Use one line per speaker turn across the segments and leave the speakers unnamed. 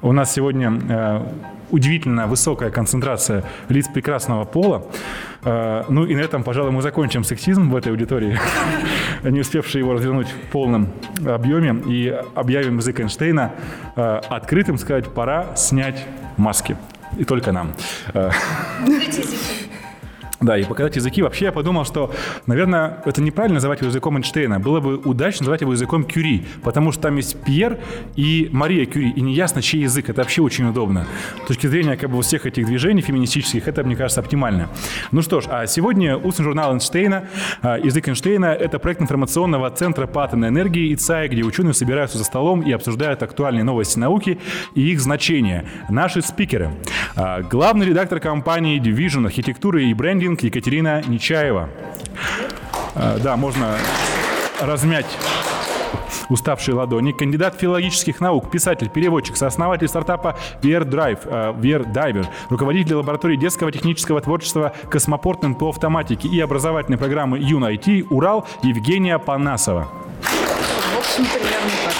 У нас сегодня э, удивительно высокая концентрация лиц прекрасного пола. Э, ну и на этом, пожалуй, мы закончим сексизм в этой аудитории, не успевшие его развернуть в полном объеме, и объявим язык Эйнштейна э, открытым, сказать, пора снять маски. И только нам. Да, и показать языки. Вообще я подумал, что, наверное, это неправильно называть его языком Эйнштейна. Было бы удачно называть его языком Кюри, потому что там есть Пьер и Мария Кюри, и неясно, чей язык. Это вообще очень удобно. С точки зрения как бы всех этих движений феминистических, это, мне кажется, оптимально. Ну что ж, а сегодня устный журнал Эйнштейна, а, язык Эйнштейна, это проект информационного центра по энергии ИЦАИ, где ученые собираются за столом и обсуждают актуальные новости науки и их значения. Наши спикеры. А, главный редактор компании Division архитектуры и брендинг Брифинг Екатерина Нечаева. А, да, можно размять уставшие ладони. Кандидат филологических наук, писатель, переводчик, сооснователь стартапа VR Drive, VR Diver, руководитель лаборатории детского технического творчества «Космопорт по автоматике» и образовательной программы «Юнайти» Урал Евгения Панасова. В общем, примерно так.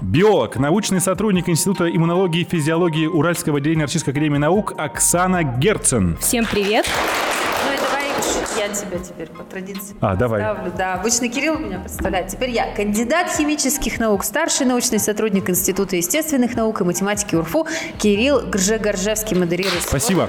Биолог, научный сотрудник Института иммунологии и физиологии Уральского отделения Российской академии наук Оксана Герцен.
Всем привет.
Давай я тебя теперь по традиции
а, давай.
Да, обычно Кирилл меня представляет. Теперь я. Кандидат химических наук, старший научный сотрудник Института естественных наук и математики УРФУ Кирилл Грже-Горжевский модерирует.
Спасибо.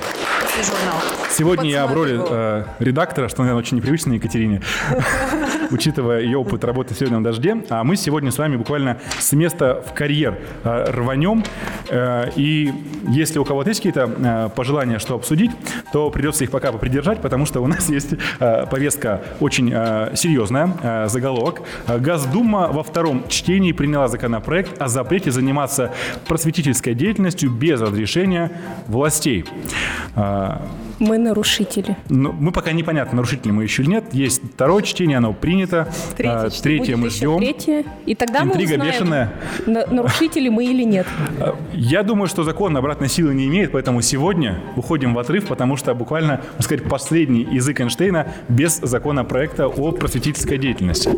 Журнал. Сегодня я в роли э, редактора, что, наверное, очень непривычно Екатерине. учитывая ее опыт работы в «Северном дожде». А мы сегодня с вами буквально с места в карьер э, рванем. Э, и если у кого-то есть какие-то э, пожелания, что обсудить, то придется их пока попридержать, потому что у нас есть повестка очень серьезная, заголовок. Госдума во втором чтении приняла законопроект о запрете заниматься просветительской деятельностью без разрешения властей.
Мы нарушители.
Ну, мы пока непонятно, нарушители мы еще или нет. Есть второе чтение, оно принято.
Третье, а, третье мы ждем. Третье. И тогда
Интрига
мы
узнаем, бешеная.
нарушители мы или нет.
Я думаю, что закон обратной силы не имеет, поэтому сегодня уходим в отрыв, потому что буквально, можно сказать, последний язык Эйнштейна без законопроекта о просветительской деятельности.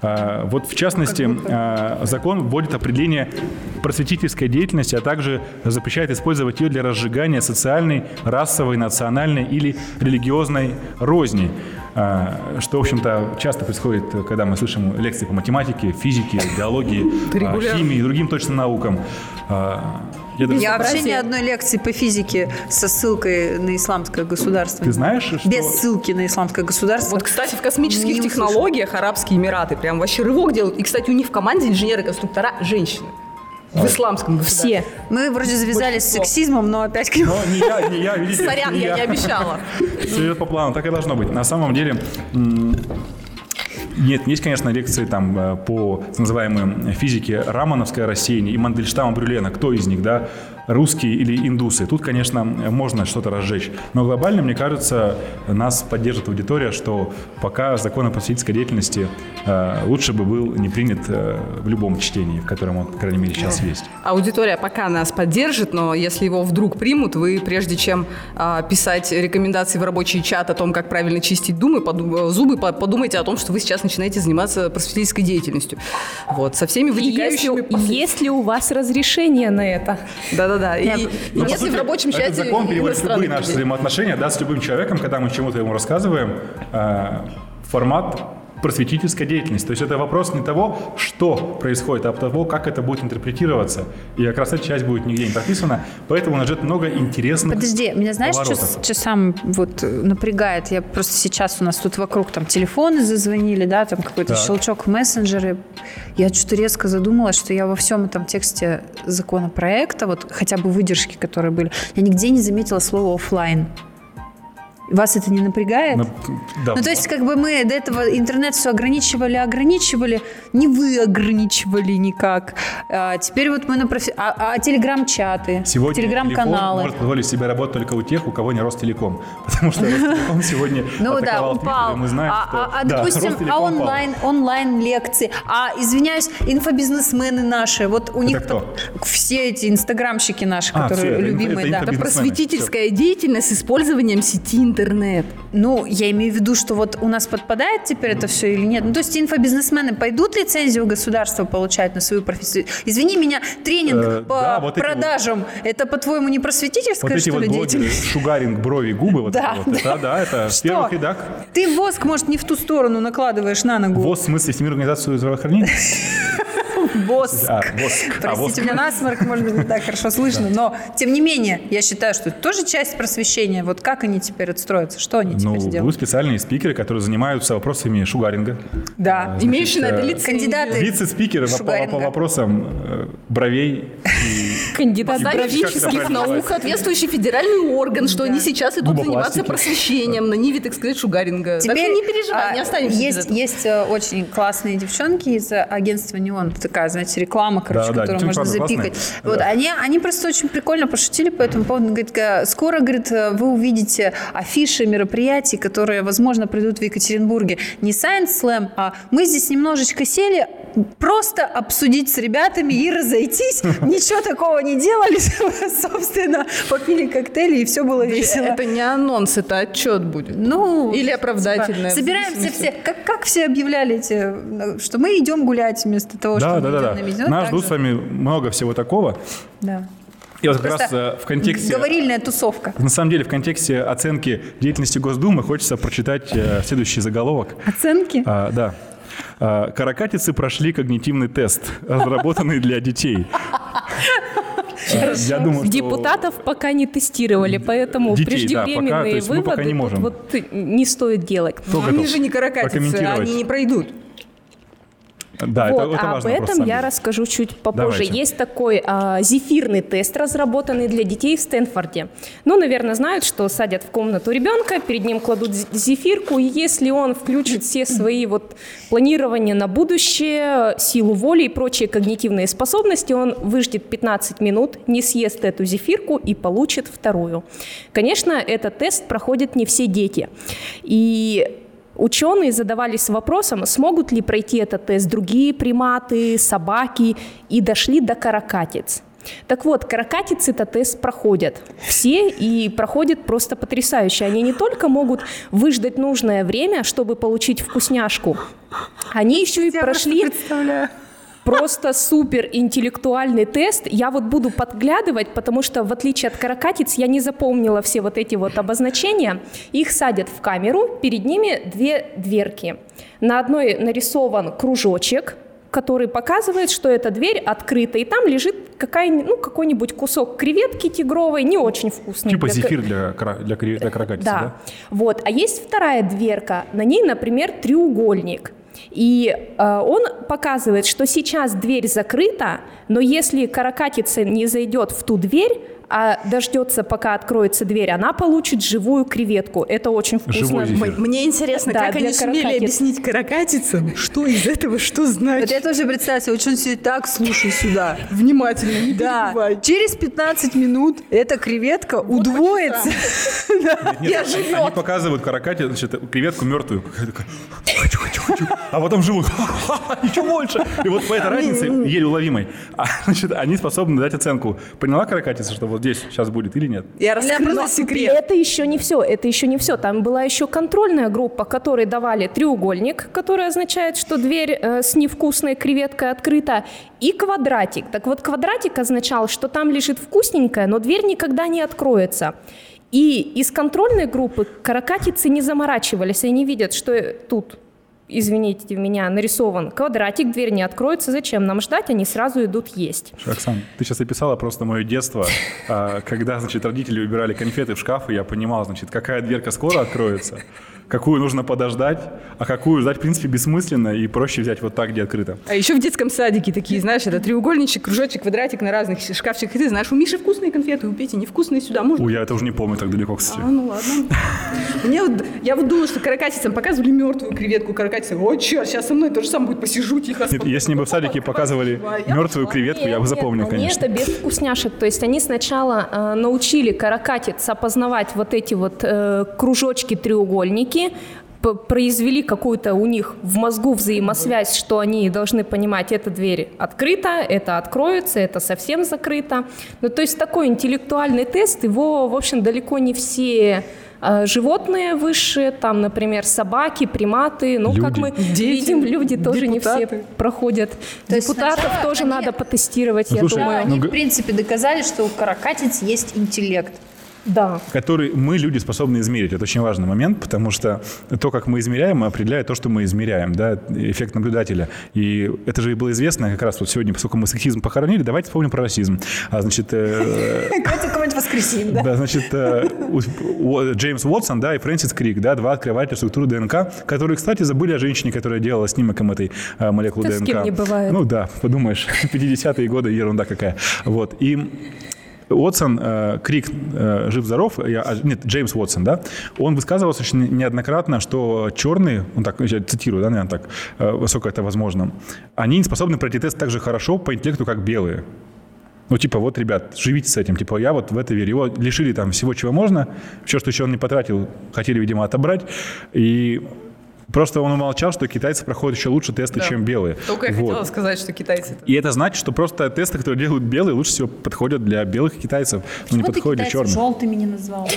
А, вот в частности, а, закон вводит определение просветительской деятельности, а также запрещает использовать ее для разжигания социальной, расовой, национальной или религиозной розни, а, что, в общем-то, часто происходит, когда мы слышим лекции по математике, физике, биологии, химии и другим точно наукам.
Я, я вообще ни одной лекции по физике со ссылкой на исламское государство.
Ты знаешь, что...
Без ссылки на исламское государство.
Вот, кстати, в космических технологиях Арабские Эмираты прям вообще рывок делают. И, кстати, у них в команде инженеры-конструктора женщины. В исламском
государстве. Все. Мы вроде завязались с сексизмом, но опять к нему.
Но не я, не я, видите.
Сорян, я не обещала.
Все идет по плану, так и должно быть. На самом деле, нет, есть, конечно, лекции там э, по называемой физике Рамановское рассеяние и Мандельштама Брюлена. Кто из них, да? Русские или индусы. Тут, конечно, можно что-то разжечь. Но глобально, мне кажется, нас поддержит аудитория, что пока закон о просветительской деятельности э, лучше бы был не принят э, в любом чтении, в котором он, по крайней мере, сейчас да. есть.
Аудитория пока нас поддержит, но если его вдруг примут, вы прежде чем э, писать рекомендации в рабочий чат о том, как правильно чистить думы, подум- зубы, подумайте о том, что вы сейчас начинаете заниматься просветительской деятельностью. Вот, со всеми вытекающими...
Если, если у вас разрешение на это.
Да, да-да. И,
и ну, если сути, в рабочем чате... Этот закон переводит любые наши взаимоотношения да, с любым человеком, когда мы чему-то ему рассказываем, э, формат просветительская деятельность. То есть это вопрос не того, что происходит, а того, как это будет интерпретироваться. И как раз эта часть будет нигде не прописана, поэтому у нас ждет много интересных
Подожди, меня знаешь, что, сам вот напрягает? Я просто сейчас у нас тут вокруг там телефоны зазвонили, да, там какой-то да. щелчок в мессенджере. Я что-то резко задумалась, что я во всем этом тексте законопроекта, вот хотя бы выдержки, которые были, я нигде не заметила слово офлайн. Вас это не напрягает? На, да. Ну, то есть, как бы мы до этого интернет все ограничивали, ограничивали, не вы ограничивали никак. А теперь вот мы на профи... А, а телеграм-чаты, телеграм-каналы.
может позволить себе работать только у тех, у кого не Ростелеком. Потому что Ростелеком сегодня
Ну да, упал. Мы знаем, а, что... А, допустим, а онлайн, онлайн-лекции. А, извиняюсь, инфобизнесмены наши, вот у них все эти инстаграмщики наши, которые любимые, да.
Это просветительская деятельность с использованием сети интернет интернет.
Ну, я имею в виду, что вот у нас подпадает теперь это все или нет. Ну, то есть инфобизнесмены пойдут лицензию государства получать на свою профессию? Извини меня, тренинг э, по да, вот продажам, вот, это, по-твоему, не просветительская, вот
эти
что
вот
ли, деятельность?
Шугаринг, брови, губы, вот
да,
это, вот, это, да, это
что? первых
рядах.
Ты воск, может, не в ту сторону накладываешь на ногу.
ВОЗ, в смысле, Всемирную организацию здравоохранения?
Воск.
А, воск.
Простите, а, воск. у меня насморк, может быть, не так хорошо слышно, но, тем не менее, я считаю, что это тоже часть просвещения. Вот как они теперь отстроятся? Что они теперь ну, сделают?
Вы специальные спикеры, которые занимаются вопросами шугаринга.
Да.
А, Имеющие на это лица.
Кандидаты.
Вице-спикеры по, по вопросам э, бровей
и... Кандидат
бровических наук, соответствующий федеральный орган, что они сейчас идут заниматься просвещением на ниве, так сказать, шугаринга.
Теперь,
так не переживай, не а, останемся
Есть, есть э, очень классные девчонки из агентства «Неон», такая, знаете, реклама, короче, да, которую да, можно запикать. Вот, да. они, они просто очень прикольно пошутили по этому поводу. Говорит, скоро, говорит, вы увидите афиши мероприятий, которые, возможно, придут в Екатеринбурге. Не Science Slam, а мы здесь немножечко сели, просто обсудить с ребятами и разойтись. Ничего такого не делали, собственно, попили коктейли, и все было весело.
Это не анонс, это отчет будет. Ну, Или оправдательное.
Типа, собираемся все, как, как все объявляли эти, что мы идем гулять вместо того, да, что да, мы да, идем да. на
медиа. Нас ждут с вами много всего такого.
Да.
И вот как Просто раз э, в контексте...
Говорильная тусовка.
На самом деле в контексте оценки деятельности Госдумы хочется прочитать э, следующий заголовок.
Оценки?
А, да. А, каракатицы прошли когнитивный тест, разработанный для детей.
Я думаю, что... Депутатов пока не тестировали, поэтому детей, преждевременные
да, пока,
выводы
пока не, можем.
вот не стоит делать.
Но они же не каракатицы, они не пройдут.
Да,
вот,
это, это
а об этом я расскажу чуть попозже. Давайте. Есть такой а, зефирный тест, разработанный для детей в Стэнфорде. Ну, наверное, знают, что садят в комнату ребенка, перед ним кладут зефирку, и если он включит все свои вот планирования на будущее, силу воли и прочие когнитивные способности, он выждет 15 минут, не съест эту зефирку и получит вторую. Конечно, этот тест проходят не все дети. И Ученые задавались вопросом, смогут ли пройти этот тест другие приматы, собаки, и дошли до каракатиц. Так вот, каракатицы этот тест проходят все и проходят просто потрясающе. Они не только могут выждать нужное время, чтобы получить вкусняшку, они еще и Я прошли просто супер интеллектуальный тест. Я вот буду подглядывать, потому что в отличие от каракатиц я не запомнила все вот эти вот обозначения. Их садят в камеру, перед ними две дверки. На одной нарисован кружочек, который показывает, что эта дверь открыта, и там лежит какая, ну, какой-нибудь кусок креветки тигровой, не очень вкусный.
Типа для... зефир для, для, для крокодиса, да. да?
Вот. А есть вторая дверка, на ней, например, треугольник. И э, он показывает, что сейчас дверь закрыта, но если каракатица не зайдет в ту дверь, а дождется, пока откроется дверь, она получит живую креветку. Это очень вкусно.
Мне интересно, да, как они сумели объяснить каракатицам, что из этого что значит.
Вот я тоже представляю, вот он сидит так, слушай сюда.
Внимательно, не
Да. Через 15 минут эта креветка удвоится.
Они показывают каракате, значит, креветку мертвую. А потом живут. Еще больше. И вот по этой разнице, еле уловимой, а, значит, они способны дать оценку. Поняла каракатица, что вот здесь сейчас будет или нет?
Я раскрыла секрет. Это еще не все, это еще не все. Там была еще контрольная группа, которой давали треугольник, который означает, что дверь э, с невкусной креветкой открыта, и квадратик. Так вот, квадратик означал, что там лежит вкусненькое, но дверь никогда не откроется. И из контрольной группы каракатицы не заморачивались, они видят, что тут извините меня, нарисован квадратик, дверь не откроется, зачем нам ждать, они сразу идут есть.
Оксан, ты сейчас описала просто мое детство, а, когда, значит, родители убирали конфеты в шкаф, и я понимал, значит, какая дверка скоро откроется, какую нужно подождать, а какую ждать, в принципе, бессмысленно и проще взять вот так, где открыто.
А еще в детском садике такие, знаешь, это треугольничек, кружочек, квадратик на разных шкафчиках. И ты знаешь, у Миши вкусные конфеты, у Пети невкусные сюда. Можно?
Ой, я это уже не помню так далеко, кстати.
А, ну ладно. Мне вот, я вот думала, что каракатицам показывали мертвую креветку, каракатицам, о, черт, сейчас со мной то же самое будет, посижу тихо.
Нет, если бы в садике показывали мертвую креветку, я бы запомнил, конечно.
Нет, это без вкусняшек. То есть они сначала э, научили каракатиц опознавать вот эти вот э, кружочки, треугольники, произвели какую-то у них в мозгу взаимосвязь, что они должны понимать, эта дверь открыта, это откроется, это совсем закрыто. Ну, то есть такой интеллектуальный тест, его, в общем, далеко не все э, животные высшие, там, например, собаки, приматы. Ну, как
Люди.
мы
Дети,
видим, люди тоже не
депутаты.
все проходят.
То
Депутатов
сначала
тоже
они-
надо потестировать,
Ну,
я
слушай,
думаю.
Они,
Ну,
в принципе, доказали, что у каракатиц есть интеллект.
Да.
который мы, люди, способны измерить. Это очень важный момент, потому что то, как мы измеряем, определяет то, что мы измеряем, да, эффект наблюдателя. И это же и было известно как раз вот сегодня, поскольку мы сексизм похоронили, давайте вспомним про расизм. А, значит, э,
Какое-нибудь воскресенье, да?
да, значит, э, Джеймс Уотсон, да, и Фрэнсис Крик, да, два открывателя структуры ДНК, которые, кстати, забыли о женщине, которая делала снимком этой э, молекулы ДНК.
не бывает.
Ну да, подумаешь, 50-е годы, ерунда какая. Вот, и Уотсон, э, Крик, э, жив-здоров, я- а, нет, Джеймс Уотсон, да, он высказывался очень неоднократно, что черные, он так, я цитирую, да, наверное, так, э, насколько это возможно, они не способны пройти тест так же хорошо по интеллекту, как белые. Ну, типа, вот, ребят, живите с этим. Типа, я вот в это верю. Его лишили там всего, чего можно. Все, что еще он не потратил, хотели, видимо, отобрать. И просто он умолчал, что китайцы проходят еще лучше тесты,
Да.
чем белые.
Только я
Вот.
хотела сказать, что китайцы
И это значит, что просто тесты, которые делают белые, лучше всего подходят для белых китайцев, но не подходят для черных.
желтыми не назвал.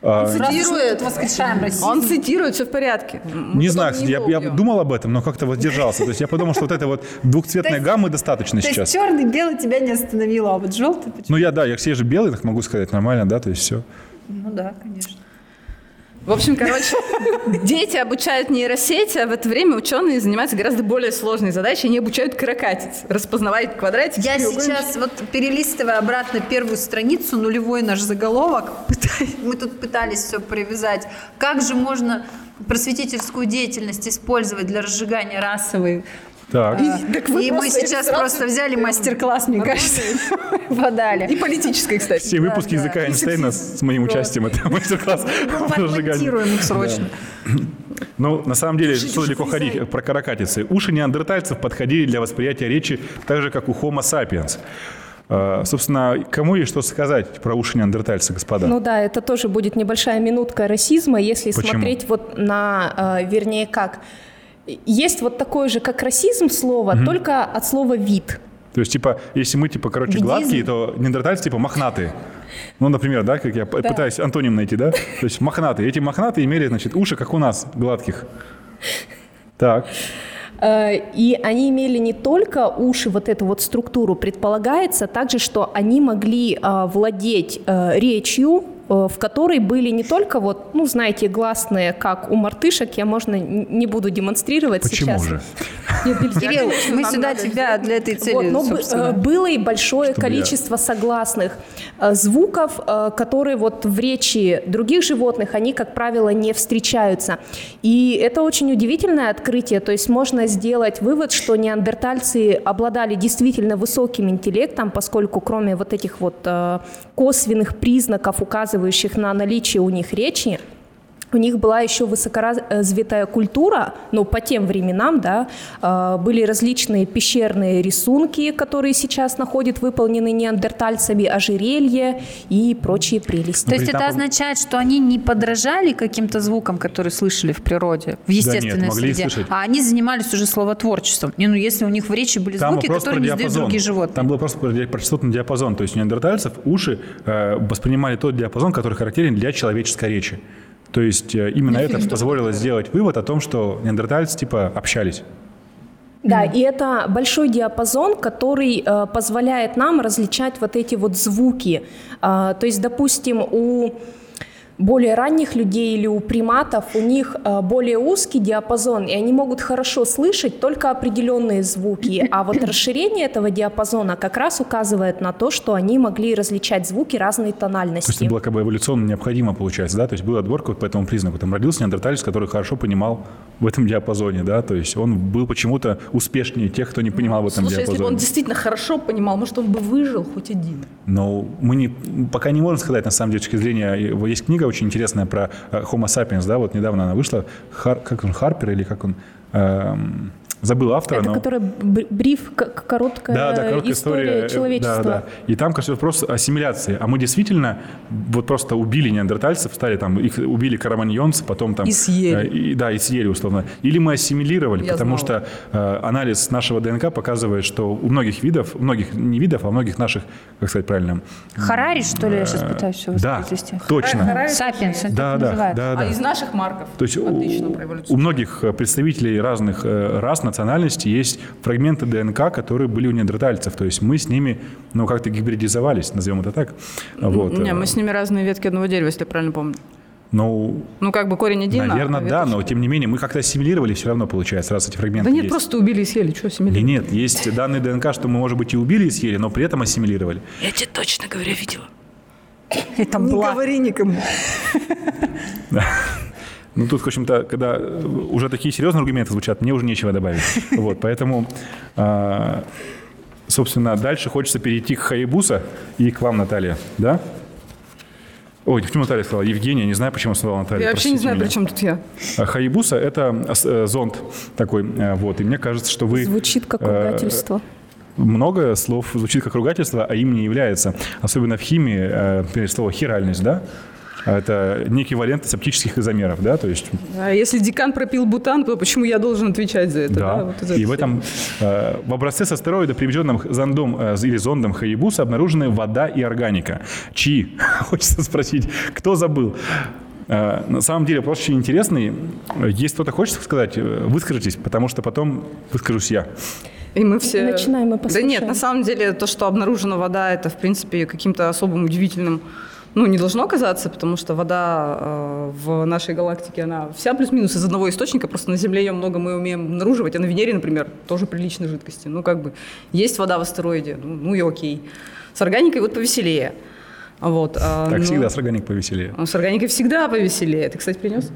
А,
мы
Цитирует.
воскрешаем Россию.
Он цитирует, все в порядке.
Не знаю, кстати, я, я думал об этом, но как-то воздержался. То есть я подумал, что вот этой вот двухцветной гаммы достаточно
То есть
сейчас.
черный, белый тебя не остановило, а вот желтый почему?
Ну я, да, я все же белый, так могу сказать, нормально, да, то есть все.
Ну да, конечно.
В общем, короче, дети обучают нейросети, а в это время ученые занимаются гораздо более сложной задачей. Они обучают каракатиц, распознавать квадратики.
Я сейчас, вот перелистывая обратно первую страницу, нулевой наш заголовок, мы тут пытались все привязать. Как же можно просветительскую деятельность использовать для разжигания расовой
Так.
Так вы
И мы сейчас
сразу
просто взяли мастер-класс, мне кажется, подали.
И политической, кстати.
Все выпуски языка Эйнштейна с моим участием. Это мастер-класс по разжиганию.
Монтируем их срочно.
Ну, на самом деле, что далеко ходить про каракатицы. Уши неандертальцев подходили для восприятия речи так же, как у Homo sapiens. А, Собственно, кому есть что сказать про уши неандертальца, господа?
Ну да, это тоже будет небольшая минутка расизма, если
Почему?
смотреть вот на, э, вернее, как. Есть вот такое же, как расизм слово, только от слова вид.
То есть, типа, если мы, типа, короче,
Видизм.
гладкие, то неандертальцы, типа, мохнатые. Ну, например, да, как я п- пытаюсь антоним найти, да? То есть мохнатые. Эти мохнатые имели, значит, уши, как у нас, гладких. Так.
Э, И они имели не только уши, вот эту вот структуру, предполагается также, что они могли э, владеть э, речью, в которой были не только вот, ну, знаете, гласные, как у мартышек, я можно не буду демонстрировать
Почему
сейчас.
же?
Нет, нельзя.
Кирилл, мы сюда
надо
тебя для этой цели,
Вот, но
собственно.
э, было и большое
Чтобы я-
количество согласных э, звуков, э, которые вот в речи других животных, они, как правило, не встречаются. И это очень удивительное открытие. То есть можно сделать вывод, что неандертальцы обладали действительно высоким интеллектом, поскольку кроме вот этих вот э, косвенных признаков, указывающих на наличие у них речи, у них была еще высокоразвитая культура, но по тем временам, да, э, были различные пещерные рисунки, которые сейчас находят выполнены неандертальцами, ожерелье и прочие прелести.
То есть
при
это означает, что они не подражали каким-то звукам, которые слышали в природе, в естественной
нет, могли
среде,
слышать.
а они занимались уже словотворчеством. Не, ну если у них в речи были
Там
звуки, которые не издают другие животные.
Там было просто частотный диапазон. То есть у неандертальцев уши э, воспринимали тот диапазон, который характерен для человеческой речи. То есть э, именно это позволило сделать вывод о том, что неандертальцы типа общались.
Да, и это большой диапазон, который э, позволяет нам различать вот эти вот звуки. А, то есть, допустим, у более ранних людей или у приматов у них э, более узкий диапазон, и они могут хорошо слышать только определенные звуки. А вот расширение этого диапазона как раз указывает на то, что они могли различать звуки разной
То есть
тональности.
это было как бы эволюционно необходимо, получается, да? То есть была отборка вот по этому признаку. Там родился неандерталец, который хорошо понимал в этом диапазоне, да? То есть он был почему-то успешнее тех, кто не понимал в этом
Слушай, если бы он
диапазоне.
действительно хорошо понимал, может, он бы выжил хоть один.
Но мы не, пока не можем сказать, на самом деле, с точки зрения... Есть книга очень интересная про э, Homo sapiens, да? Вот недавно она вышла. Хар- как он, Харпер или как он... эм, забыл автора.
Это
но...
которая бриф, короткая, да, да, короткая история, история э, человечества. Да, да.
И там, кажется, вопрос ассимиляции. А мы действительно вот просто убили неандертальцев, стали там, их убили караманьонцы, потом там...
И съели. Э,
и, да, и съели, условно. Или мы ассимилировали, Я потому знала. что э, анализ нашего ДНК показывает, что у многих видов, у многих не видов, а у многих наших, как сказать правильно...
Харари, что ли, я сейчас пытаюсь все
Да, точно.
Сапиенс,
да, да, да, да,
А из наших марков?
То есть Отлично, у, у многих представителей разных э, рас, национальностей есть фрагменты ДНК, которые были у неандертальцев. То есть мы с ними, ну, как-то гибридизовались, назовем это так.
Вот. Не, мы с ними разные ветки одного дерева, если я правильно помню.
Ну,
ну, как бы корень один.
Наверное, а да, но тем не менее мы как-то ассимилировали все равно, получается, раз эти фрагменты
Да нет,
есть.
просто убили и съели, что ассимилировали?
Нет, есть данные ДНК, что мы, может быть, и убили и съели, но при этом ассимилировали.
Я тебе точно говоря видела.
Это Не
говори никому.
Ну, тут, в общем-то, когда уже такие серьезные аргументы звучат, мне уже нечего добавить. Вот, поэтому, а, собственно, дальше хочется перейти к Хаябуса и к вам, Наталья, да? Ой, почему Наталья сказала? Евгения, не знаю, почему сказала Наталья.
Я вообще не знаю, меня. при чем тут я.
А, Хаябуса – это э, зонд такой, э, вот, и мне кажется, что вы…
Звучит как э, ругательство
много слов звучит как ругательство, а им не является. Особенно в химии, например, слово хиральность, да? Это некий вариант оптических изомеров, да, то есть...
А если декан пропил бутан, то почему я должен отвечать за это?
Да, да? Вот и в этом, э, в образце с астероида, привезенном зондом э, или зондом Хаябуса, обнаружены вода и органика. Чьи? Хочется спросить, кто забыл? Э, на самом деле вопрос очень интересный. Есть кто-то хочет сказать, э, выскажитесь, потому что потом выскажусь я.
И мы все...
Начинаем, мы
послушаем. Да нет, на самом деле то, что обнаружена вода, это, в принципе, каким-то особым удивительным ну, не должно казаться, потому что вода э, в нашей галактике, она вся плюс-минус из одного источника, просто на Земле ее много мы умеем обнаруживать, а на Венере, например, тоже приличной жидкости. Ну, как бы, есть вода в астероиде, ну, ну и окей. С органикой вот повеселее. Вот,
а, так но... всегда с органикой повеселее.
С органикой всегда повеселее. Ты, кстати, принес?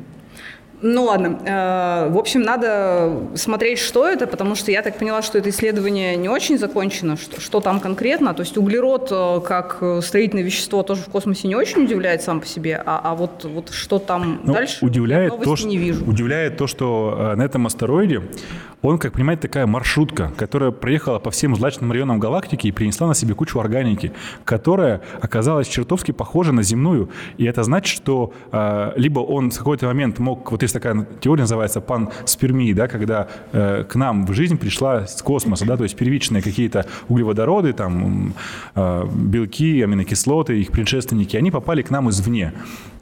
Ну ладно. Э, в общем, надо смотреть, что это, потому что я так поняла, что это исследование не очень закончено, что, что там конкретно. То есть углерод э, как строительное вещество тоже в космосе не очень удивляет сам по себе, а, а вот, вот что там ну, дальше,
удивляет то, что, не вижу. Удивляет то, что э, на этом астероиде он, как понимаете, такая маршрутка, которая проехала по всем злачным районам галактики и принесла на себе кучу органики, которая оказалась чертовски похожа на земную. И это значит, что э, либо он в какой-то момент мог, вот есть такая теория, называется панспермии, да, когда э, к нам в жизнь пришла с космоса, да, то есть первичные какие-то углеводороды, там, э, белки, аминокислоты, их предшественники, они попали к нам извне.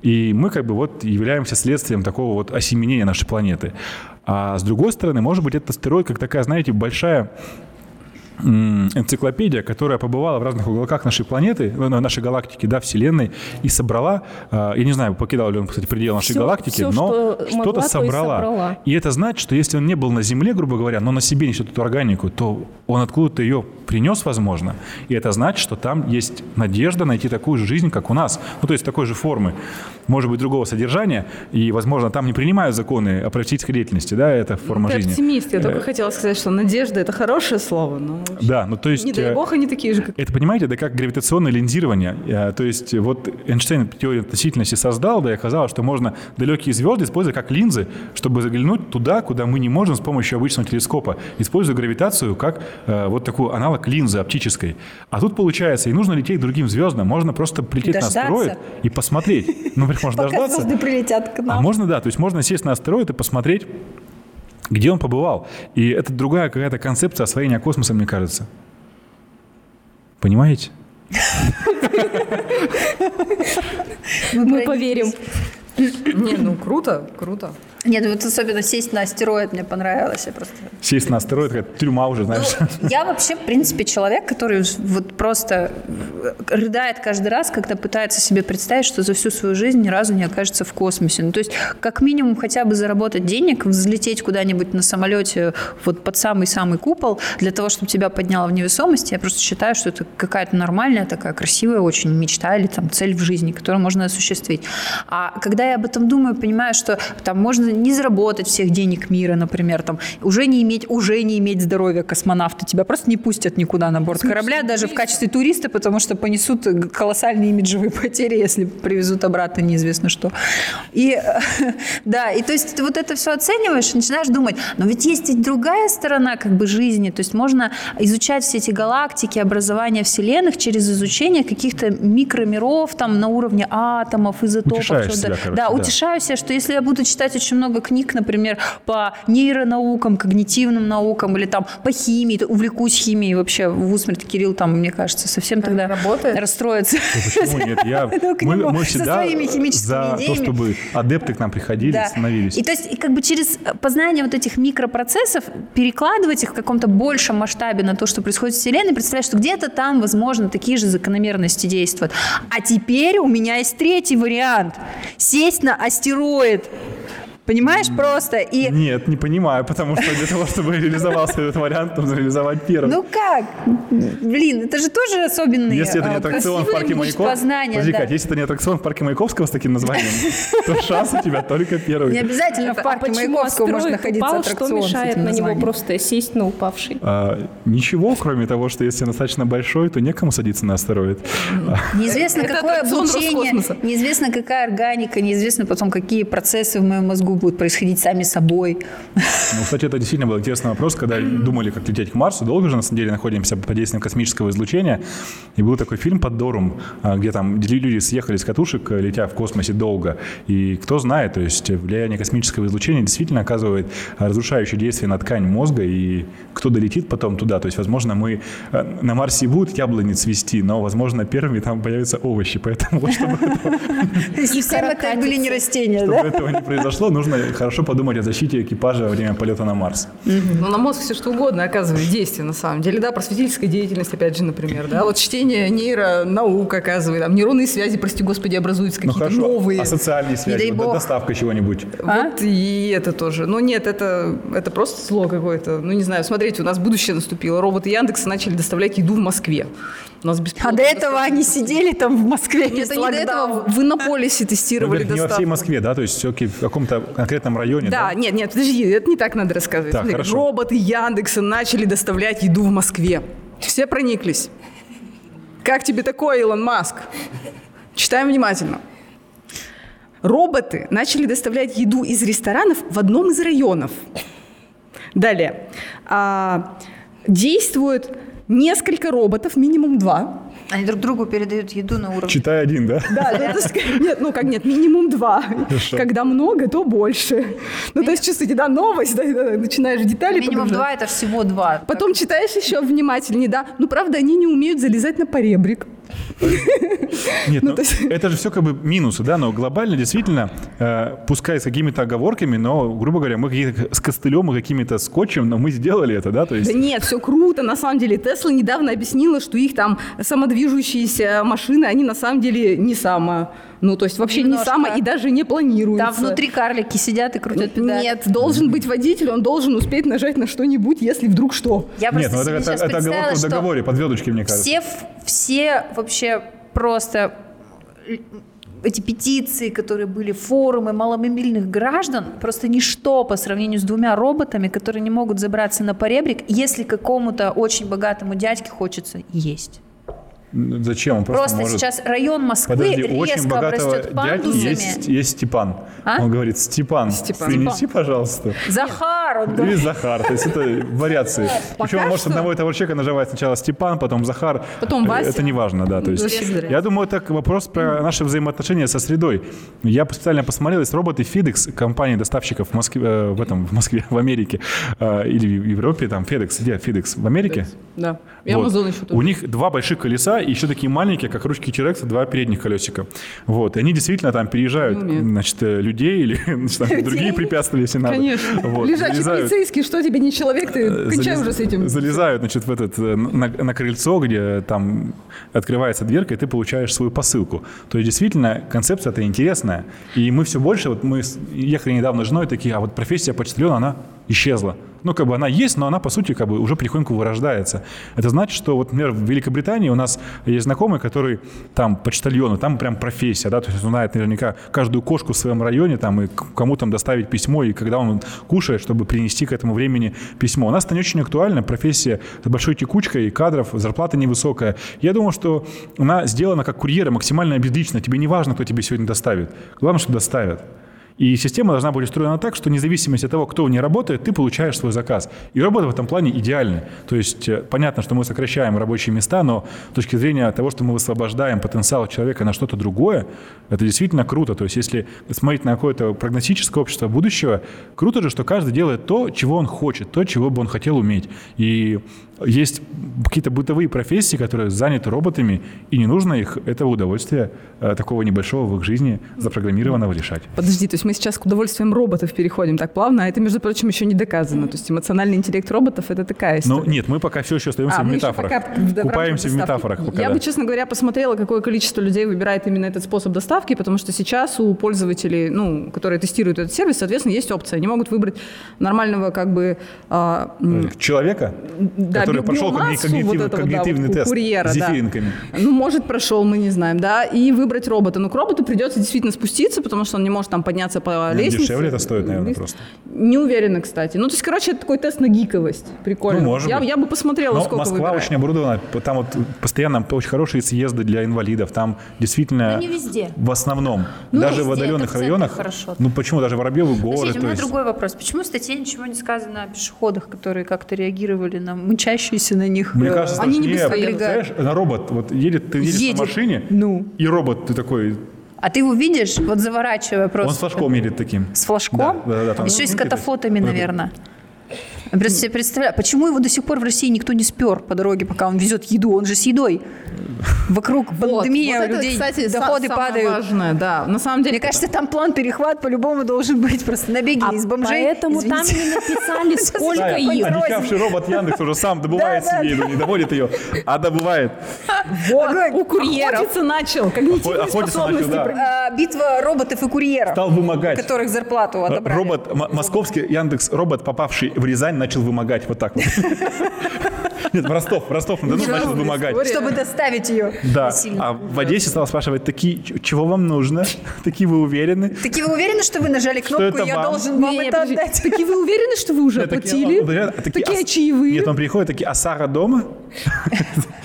И мы как бы вот являемся следствием такого вот осеменения нашей планеты. А с другой стороны, может быть, это астероид как такая, знаете, большая энциклопедия, которая побывала в разных уголках нашей планеты, ну, нашей галактики, да, Вселенной, и собрала, а, я не знаю, покидал ли он, кстати, предел нашей все, галактики, все, но что что-то собрала. И, собрала. и это значит, что если он не был на Земле, грубо говоря, но на себе несет эту органику, то он откуда-то ее принес, возможно. И это значит, что там есть надежда найти такую же жизнь, как у нас. Ну, то есть такой же формы, может быть, другого содержания, и, возможно, там не принимают законы о практической деятельности, да, это форма
Ты
жизни.
оптимист. Я только э, хотела сказать, что надежда – это хорошее слово, но
да, ну то есть...
Не дай э, бог, они такие же, как...
Это, понимаете, это как гравитационное линзирование. Э, то есть вот Эйнштейн теорию относительности создал, да, и оказалось, что можно далекие звезды использовать как линзы, чтобы заглянуть туда, куда мы не можем с помощью обычного телескопа, используя гравитацию как э, вот такой аналог линзы оптической. А тут получается, и нужно лететь к другим звездам, можно просто прилететь дождаться. на астероид и посмотреть. Ну, можно дождаться. звезды
прилетят к нам.
А можно, да, то есть можно сесть на астероид и посмотреть, где он побывал. И это другая какая-то концепция освоения космоса, мне кажется. Понимаете?
Мы поверим.
Не, ну круто, круто.
Нет, вот особенно сесть на астероид мне понравилось. Я просто...
Сесть на астероид, как тюрьма уже, знаешь.
Ну, я вообще, в принципе, человек, который вот просто рыдает каждый раз, когда пытается себе представить, что за всю свою жизнь ни разу не окажется в космосе. Ну, то есть, как минимум, хотя бы заработать денег, взлететь куда-нибудь на самолете вот под самый-самый купол, для того, чтобы тебя подняло в невесомости, я просто считаю, что это какая-то нормальная, такая красивая очень мечта или там цель в жизни, которую можно осуществить. А когда я об этом думаю, понимаю, что там можно можно не заработать всех денег мира, например, там, уже не иметь, уже не иметь здоровья космонавта. Тебя просто не пустят никуда на борт корабля, даже в качестве туриста, потому что понесут колоссальные имиджевые потери, если привезут обратно неизвестно что. И да, и то есть ты вот это все оцениваешь, начинаешь думать, но ведь есть и другая сторона как бы жизни, то есть можно изучать все эти галактики, образование вселенных через изучение каких-то микромиров там на уровне атомов, изотопов.
Утешаешь себя, короче,
да, да, утешаю себя, что если я буду читать очень много книг, например, по нейронаукам, когнитивным наукам или там по химии, то увлекусь химией вообще в усмерть Кирилл там, мне кажется, совсем тогда
работает?
расстроится.
Почему нет? Я, мы, мы всегда за то, чтобы адепты к нам приходили, да. становились.
И то есть, и как бы через познание вот этих микропроцессов перекладывать их в каком-то большем масштабе на то, что происходит в Вселенной, представляешь, что где-то там, возможно, такие же закономерности действуют. А теперь у меня есть третий вариант. Сесть на астероид Понимаешь, просто и...
Нет, не понимаю, потому что для того, чтобы реализовался этот вариант, нужно реализовать первый.
Ну как? Блин, это же тоже особенный
Если это не аттракцион в парке Маяковского... Подожди, да. если это не аттракцион в парке Маяковского с таким названием, то шанс у тебя только первый.
Не обязательно в парке Маяковского может находиться аттракцион
Что мешает на него просто сесть на упавший?
А, ничего, кроме того, что если достаточно большой, то некому садиться на астероид.
Неизвестно, какое обучение, неизвестно, какая органика, неизвестно потом, какие процессы в моем мозгу будут происходить сами собой.
Ну, кстати, это действительно был интересный вопрос, когда думали, как лететь к Марсу. Долго же, на самом деле, находимся под действием космического излучения. И был такой фильм «Под Дорум», а, где там люди съехали с катушек, летя в космосе долго. И кто знает, то есть влияние космического излучения действительно оказывает разрушающее действие на ткань мозга, и кто долетит потом туда. То есть, возможно, мы а, на Марсе будут яблони цвести, но, возможно, первыми там появятся овощи. Поэтому, чтобы
это были не растения,
да? Чтобы этого не произошло, нужно хорошо подумать о защите экипажа во время полета на Марс.
Ну, на мозг все что угодно оказывает действие, на самом деле. Да, просветительская деятельность, опять же, например. Да, вот чтение нейронаук оказывает. Там нейронные связи, прости господи, образуются ну, какие-то новые.
А социальные связи? Вот, доставка чего-нибудь?
А? Вот и это тоже. Ну, нет, это, это просто зло какое-то. Ну, не знаю, смотрите, у нас будущее наступило. Роботы Яндекса начали доставлять еду в Москве.
У нас а до этого они сидели там в Москве.
Нет, они до этого в Иннополисе тестировали
доставку. Не во всей Москве, да? То есть все-таки в каком-то конкретном районе,
да? Да, нет, нет, подожди, это не так надо рассказывать. Так, хорошо. Роботы Яндекса начали доставлять еду в Москве. Все прониклись. Как тебе такое, Илон Маск? Читаем внимательно. Роботы начали доставлять еду из ресторанов в одном из районов. Далее. А, действует несколько роботов, минимум два.
Они друг другу передают еду на уровне.
Читай один, да?
Да, нет, ну как нет, минимум два. Хорошо. Когда много, то больше. Ну, то есть, чувствуете, да, новость, да, начинаешь детали
Минимум два – это всего два.
Потом читаешь еще внимательнее, да. Ну, правда, они не умеют залезать на поребрик.
Нет, ну, ну, это же все как бы минусы, да, но глобально действительно, э, пускай с какими-то оговорками, но, грубо говоря, мы с костылем и какими-то скотчем, но мы сделали это, да, то есть...
Да нет, все круто, на самом деле. Тесла недавно объяснила, что их там самодвижущиеся машины, они на самом деле не само... Ну, то есть вообще Немножко. не само и даже не планируется.
Там внутри карлики сидят и крутят педали.
Нет, должен быть водитель, он должен успеть нажать на что-нибудь, если вдруг что.
Я Нет, ну это, это, это оговорка в договоре, подведочки, мне кажется.
Все, все вообще просто эти петиции, которые были, форумы маломобильных граждан, просто ничто по сравнению с двумя роботами, которые не могут забраться на поребрик, если какому-то очень богатому дядьке хочется есть.
Зачем? Он
просто, просто
может...
сейчас район Москвы
Подожди,
резко
очень богатого дядьки есть, есть Степан. А? Он говорит, Степан, Степан. принеси, пожалуйста.
Захар, он
говорит. Или Захар, то есть это вариации. Причем он может одного и того человека наживать сначала Степан, потом Захар.
Потом Вася.
Это не важно, да. То есть, я думаю, это вопрос про наши взаимоотношения со средой. Я специально посмотрел, есть роботы FedEx, компании доставщиков в Москве, э, в этом, в Москве, в Америке, э, или в Европе, там FedEx, где FedEx? В Америке?
Да. И вот. Amazon еще
тоже. У них два больших колеса и еще такие маленькие, как ручки T-Rex, два передних колесика. Вот. И они действительно там переезжают, значит, э, людей или значит, там, другие препятствия, если надо.
Конечно. Вот. Лежачий залезают, полицейский, что тебе не человек, ты э, кончай залез, уже с этим.
Залезают, значит, в этот, э, на, на крыльцо, где там открывается дверка, и ты получаешь свою посылку. То есть, действительно, концепция эта интересная. И мы все больше, вот мы ехали недавно с женой, такие, а вот профессия почтальона, она исчезла. Ну, как бы она есть, но она, по сути, как бы уже потихоньку вырождается. Это значит, что, вот, например, в Великобритании у нас есть знакомый, который там почтальон, там прям профессия, да, то есть он знает наверняка каждую кошку в своем районе, там, и кому там доставить письмо, и когда он кушает, чтобы принести к этому времени письмо. У нас это не очень актуально, профессия с большой текучкой кадров, зарплата невысокая. Я думаю, что она сделана как курьера максимально безлично. Тебе не важно, кто тебе сегодня доставит. Главное, что доставят. И система должна быть устроена так, что независимо от того, кто в ней работает, ты получаешь свой заказ. И работа в этом плане идеальна. То есть э, понятно, что мы сокращаем рабочие места, но с точки зрения того, что мы высвобождаем потенциал человека на что-то другое, это действительно круто. То есть если смотреть на какое-то прогностическое общество будущего, круто же, что каждый делает то, чего он хочет, то, чего бы он хотел уметь. И есть какие-то бытовые профессии, которые заняты роботами, и не нужно их этого удовольствия э, такого небольшого в их жизни запрограммированного решать.
Подожди, то есть мы сейчас к удовольствиям роботов переходим так плавно, а это, между прочим, еще не доказано. То есть эмоциональный интеллект роботов — это такая ну, история.
Ну нет, мы пока все еще остаемся а, в метафорах. Пока, Купаемся в метафорах.
Пока, Я да. бы, честно говоря, посмотрела, какое количество людей выбирает именно этот способ доставки, потому что сейчас у пользователей, ну, которые тестируют этот сервис, соответственно, есть опция. Они могут выбрать нормального как бы...
А, Человека? Да, который прошел когнитив, вот когнитивный да, тест курьера, с зефиринками.
Да. Ну, может, прошел, мы не знаем, да, и выбрать робота. Но к роботу придется действительно спуститься, потому что он не может там подняться по ну, лестнице.
Дешевле это стоит, наверное, просто.
Не уверена, кстати. Ну, то есть, короче, это такой тест на гиковость. Прикольно. Ну, может я, быть. я бы посмотрела, Но сколько
Москва
выбирает.
очень оборудована. Там вот постоянно очень хорошие съезды для инвалидов. Там действительно...
Но не везде.
В основном. Ну, даже везде, в отдаленных районах.
Хорошо.
Ну, почему? Даже Воробьевы горы.
Подождите, у меня есть... другой вопрос. Почему в статье ничего не сказано о пешеходах, которые как-то реагировали на мчащиеся на них
мне кажется, Они не быстрее. Знаешь, на робот, вот едет, ты едешь едет. на машине,
ну.
и робот, ты такой,
а ты его видишь, вот заворачивая просто.
Он с флажком едет таким.
С флажком? Да, да, да, там, Еще и с катафотами, наверное. Просто себе представляю, почему его до сих пор в России никто не спер по дороге, пока он везет еду? Он же с едой. Вокруг пандемия, вот, вот людей это, кстати, доходы
самое
падают.
важное, да. На самом деле...
Мне кажется, там план перехват по-любому должен быть. Просто набеги а из бомжей.
поэтому Извините. там не написали, сколько их.
Одичавший робот Яндекс уже сам добывает себе еду, не доводит ее, а добывает.
Вот, у курьеров. Охотиться начал. Когнитивные
способности.
А, битва роботов и курьеров.
Стал вымогать.
Которых зарплату отобрали.
Робот, московский Яндекс робот, попавший в Рязань, начал вымогать вот так вот. Нет, в Ростов, в Ростов на Дону начал вымогать.
Чтобы доставить ее.
Да. А в Одессе стал спрашивать, такие, чего вам нужно? Такие вы уверены?
Такие вы уверены, что вы нажали кнопку, и я должен вам это отдать?
Такие вы уверены, что вы уже оплатили? Такие чаевые?
Нет, он приходит, такие, а Сара дома?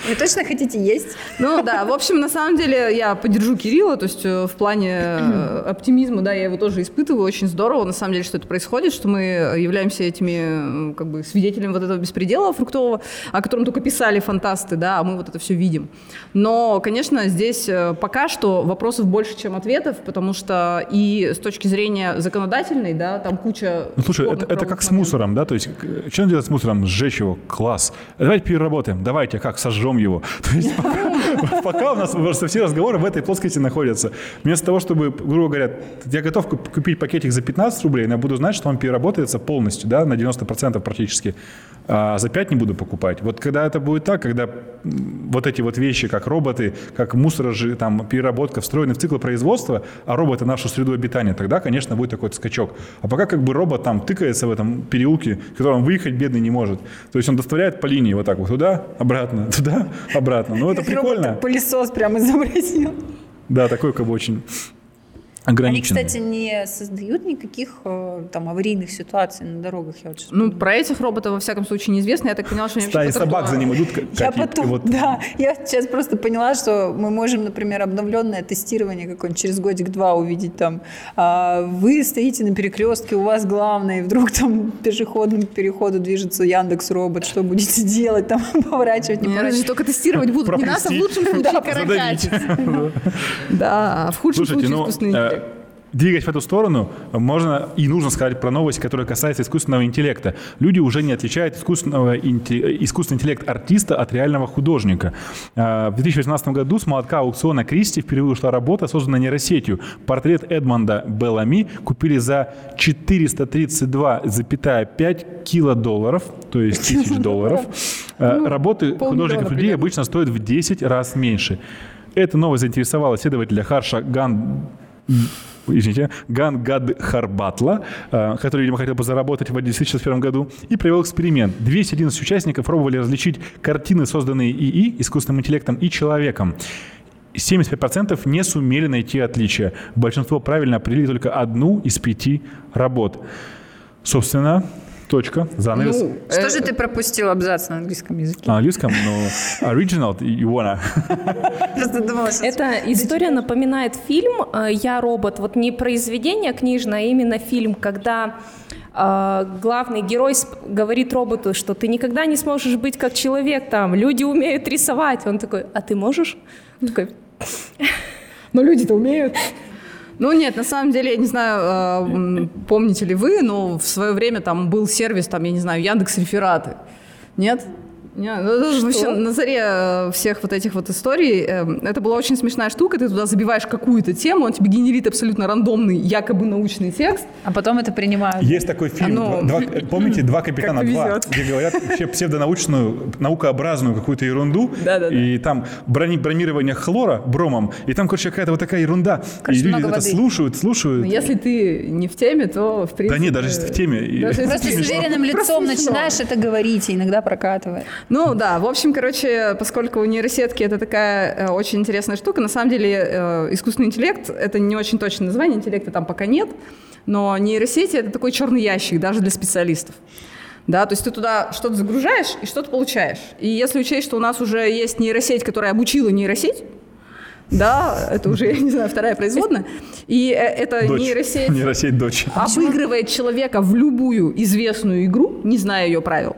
Вы точно хотите есть?
Ну да, в общем, на самом деле я поддержу Кирилла, то есть э, в плане э, оптимизма, да, я его тоже испытываю, очень здорово, на самом деле, что это происходит, что мы являемся этими, как бы, свидетелями вот этого беспредела фруктового, о котором только писали фантасты, да, а мы вот это все видим. Но, конечно, здесь э, пока что вопросов больше, чем ответов, потому что и с точки зрения законодательной, да, там куча...
Ну, слушай, это, это как с мусором, да, то есть что делать с мусором? Сжечь его, класс. Давайте переработаем, давайте, как, сожжем его. То есть пока, у нас просто все разговоры в этой плоскости находятся. Вместо того, чтобы, грубо говоря, я готов купить пакетик за 15 рублей, но я буду знать, что он переработается полностью, да, на 90% практически, а за 5 не буду покупать. Вот когда это будет так, когда вот эти вот вещи, как роботы, как мусор, там, переработка встроены в цикл производства, а роботы нашу среду обитания, тогда, конечно, будет такой скачок. А пока как бы робот там тыкается в этом переулке, в котором выехать бедный не может. То есть он доставляет по линии вот так вот туда, обратно, туда, обратно. Ну, это прикольно.
Пылесос прямо изобразил.
Да, такой как бы очень ограничены.
Они, кстати, не создают никаких э, там аварийных ситуаций на дорогах. Я вот
ну, про этих роботов, во всяком случае, неизвестно. Я так поняла, что они
Стаи собак за ним идут.
Я потом, вот... да. Я сейчас просто поняла, что мы можем, например, обновленное тестирование какое-нибудь через годик-два увидеть там. А вы стоите на перекрестке, у вас главное, и вдруг там пешеходным переходу движется Яндекс робот, что будете делать, там поворачивать, не поворачивать.
Только тестировать будут не нас, а в лучшем случае каракатить. Да, а в худшем случае
ну, двигать в эту сторону, можно и нужно сказать про новость, которая касается искусственного интеллекта. Люди уже не отличают искусственного, искусственный интеллект артиста от реального художника. А, в 2018 году с молотка аукциона Кристи впервые ушла работа, созданная нейросетью. Портрет Эдмонда Беллами купили за 432,5 килодолларов, то есть тысяч долларов. А, ну, Работы художников людей обычно стоят в 10 раз меньше. Эта новость заинтересовала исследователя Харша Ган извините, Гангад Харбатла, э, который, видимо, хотел бы заработать в 2061 году, и провел эксперимент. 211 участников пробовали различить картины, созданные ИИ, искусственным интеллектом, и человеком. 75% не сумели найти отличия. Большинство правильно определили только одну из пяти работ. Собственно, Точка, занавес. Ну,
Что э... же ты пропустил абзац на английском языке?
На английском, но original, you wanna.
Эта история напоминает фильм э, «Я робот». Вот не произведение книжное, а именно фильм, когда э, главный герой говорит роботу, что ты никогда не сможешь быть как человек, там, люди умеют рисовать. Он такой, а ты можешь? Он такой,
но люди-то умеют. Ну нет, на самом деле, я не знаю, э, помните ли вы, но в свое время там был сервис, там, я не знаю, Яндекс Рефераты. Нет? Не, ну, вообще, на заре э, всех вот этих вот историй эм, это была очень смешная штука. Ты туда забиваешь какую-то тему, он тебе генерит абсолютно рандомный, якобы научный текст.
А потом это принимают.
Есть такой фильм, Оно... два, помните, «Два капитана», два, где говорят вообще псевдонаучную, наукообразную какую-то ерунду. Да, да, и там брони, бронирование хлора бромом, и там, короче, какая-то вот такая ерунда. Короче, и люди это воды. слушают, слушают.
Но если ты не в теме, то в принципе...
Да нет, даже если в теме.
Даже Просто с уверенным лицом начинаешь это говорить, и иногда прокатывает.
Ну да, в общем, короче, поскольку нейросетки это такая э, очень интересная штука, на самом деле э, искусственный интеллект это не очень точное название, интеллекта там пока нет, но нейросети это такой черный ящик даже для специалистов. Да, то есть ты туда что-то загружаешь и что-то получаешь. И если учесть, что у нас уже есть нейросеть, которая обучила нейросеть, да, это уже, я не знаю, вторая производная. И э, это дочь. нейросеть,
нейросеть дочь.
обыгрывает человека в любую известную игру, не зная ее правил.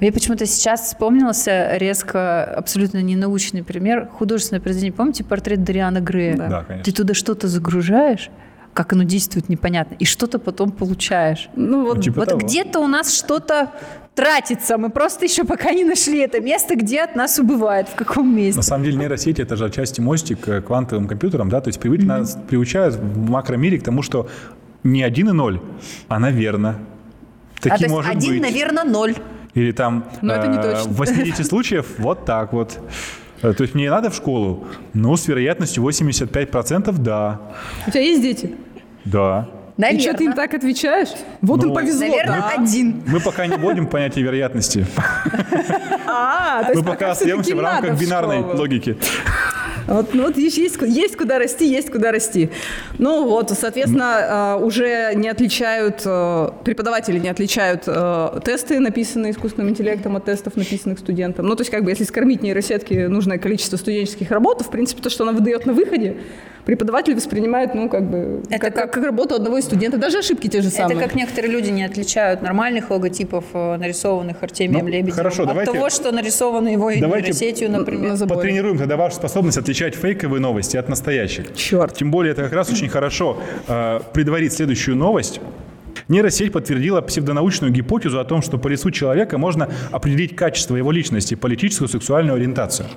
Мне почему-то сейчас вспомнился резко абсолютно ненаучный пример художественное произведение. Помните портрет Дариана Грея?
Да, да конечно.
Ты туда что-то загружаешь, как оно действует, непонятно. И что-то потом получаешь. Ну вот, ну, типа вот где-то у нас что-то тратится. Мы просто еще пока не нашли это место, где от нас убывает, в каком месте.
На самом деле нейросети – это же отчасти мостик к квантовым компьютерам, да, то есть привык, mm-hmm. нас приучают в макромире к тому, что не один и ноль, а наверно.
Таки а, то есть может один, быть. наверное, ноль.
Или там Но это не э, точно. в 80 случаев вот так вот. Э, то есть мне не надо в школу? Ну, с вероятностью 85% да.
У тебя есть дети?
Да.
Наверное. И что ты им так отвечаешь? Вот ну, им повезло.
Наверное, да? один.
Мы пока не вводим понятие вероятности.
А, то есть
Мы пока остаемся в рамках бинарной логики.
Вот, ну, вот есть, есть куда расти, есть куда расти. Ну вот, соответственно, э, уже не отличают, э, преподаватели не отличают э, тесты, написанные искусственным интеллектом, от тестов, написанных студентам. Ну, то есть, как бы, если скормить нейросетки нужное количество студенческих работ, в принципе, то, что она выдает на выходе, преподаватель воспринимает, ну, как бы, это как, как, как работу одного из студентов. Даже ошибки те же самые.
Это как некоторые люди не отличают нормальных логотипов, э, нарисованных Артемием ну, Лебедевым,
хорошо,
от
давайте,
того, что нарисовано его нейросетью, например.
На потренируем тогда вашу способность отличать фейковые новости от настоящих.
Черт.
Тем более это как раз очень хорошо э, предварить следующую новость. Нейросеть подтвердила псевдонаучную гипотезу о том, что по лицу человека можно определить качество его личности, политическую, сексуальную ориентацию.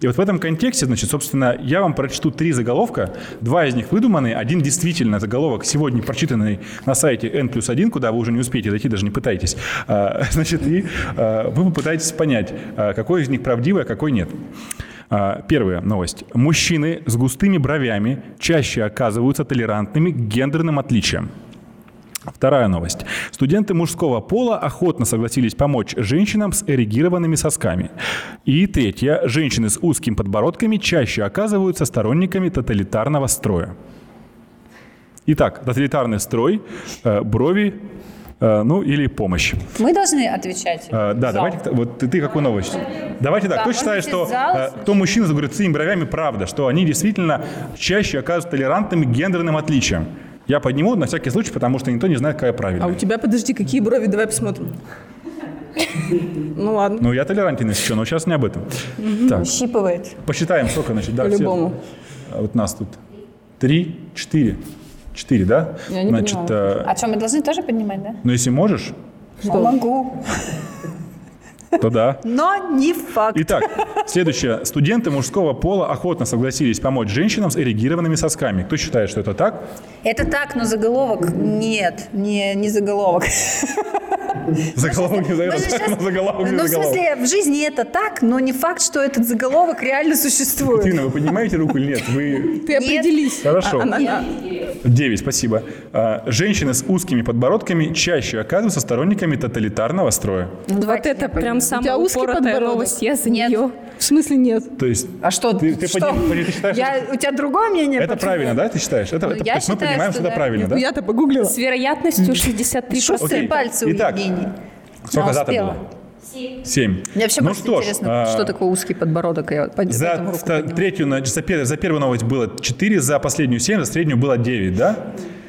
И вот в этом контексте, значит, собственно, я вам прочту три заголовка. Два из них выдуманы, один действительно заголовок, сегодня прочитанный на сайте N плюс 1, куда вы уже не успеете зайти, даже не пытайтесь. А, значит, и а, вы попытаетесь понять, а, какой из них правдивый, а какой нет. Первая новость. Мужчины с густыми бровями чаще оказываются толерантными к гендерным отличиям. Вторая новость. Студенты мужского пола охотно согласились помочь женщинам с эрегированными сосками. И третья. Женщины с узкими подбородками чаще оказываются сторонниками тоталитарного строя. Итак, тоталитарный строй, э, брови, э, ну или помощь.
Мы должны отвечать.
Э, да, зал. давайте. Вот ты, ты какую новость? Давайте так. Да, Кто считает, что э, кто мужчина с грудными бровями правда, что они действительно чаще оказываются толерантными к гендерным отличиям? Я подниму на всякий случай, потому что никто не знает, какая правильная.
А у тебя, подожди, какие брови? Давай посмотрим. Ну ладно.
Ну, я толерантен еще, но сейчас не об этом.
Так. Щипывает.
Посчитаем, сколько, значит, да,
По-любому.
А вот нас тут три, четыре. Четыре, да?
Я не значит, понимаю.
А что, мы должны тоже поднимать, да?
Ну, если можешь.
Что? могу.
То да.
Но не факт.
Итак, следующее. Студенты мужского пола охотно согласились помочь женщинам с эрегированными сосками. Кто считает, что это так?
Это так, но заголовок нет, не, не заголовок.
Заголовок не заголовок,
сейчас-
заголовок не
Ну, в смысле, в жизни это так, но не факт, что этот заголовок реально существует.
Екатерина, вы поднимаете руку или нет? Вы...
Ты определись.
Хорошо.
А- она-
Девять, спасибо. А, Женщины с узкими подбородками чаще оказываются сторонниками тоталитарного строя.
Ну,
Вот это прям. Самая
тебя узкий
упоротая
подбородок?
новость. Я за
Нет.
нее.
В смысле нет?
То есть...
А что?
Ты, ты,
что?
ты считаешь,
Я- у тебя другое мнение?
это правильно, да, ты считаешь? Это,
Ну,
это-
я
то есть мы
считаю,
понимаем,
что
что это
да.
правильно, да?
Я-то погуглила.
С вероятностью 63%.
Шустые
Окей.
пальцы у
Итак,
Евгении.
Сколько
успела.
было? Семь.
Мне вообще
ну
просто
что ж,
интересно,
а,
что такое узкий подбородок. Я по-
За
руку
третью, за, за первую новость было 4, за последнюю 7, за среднюю было 9, да?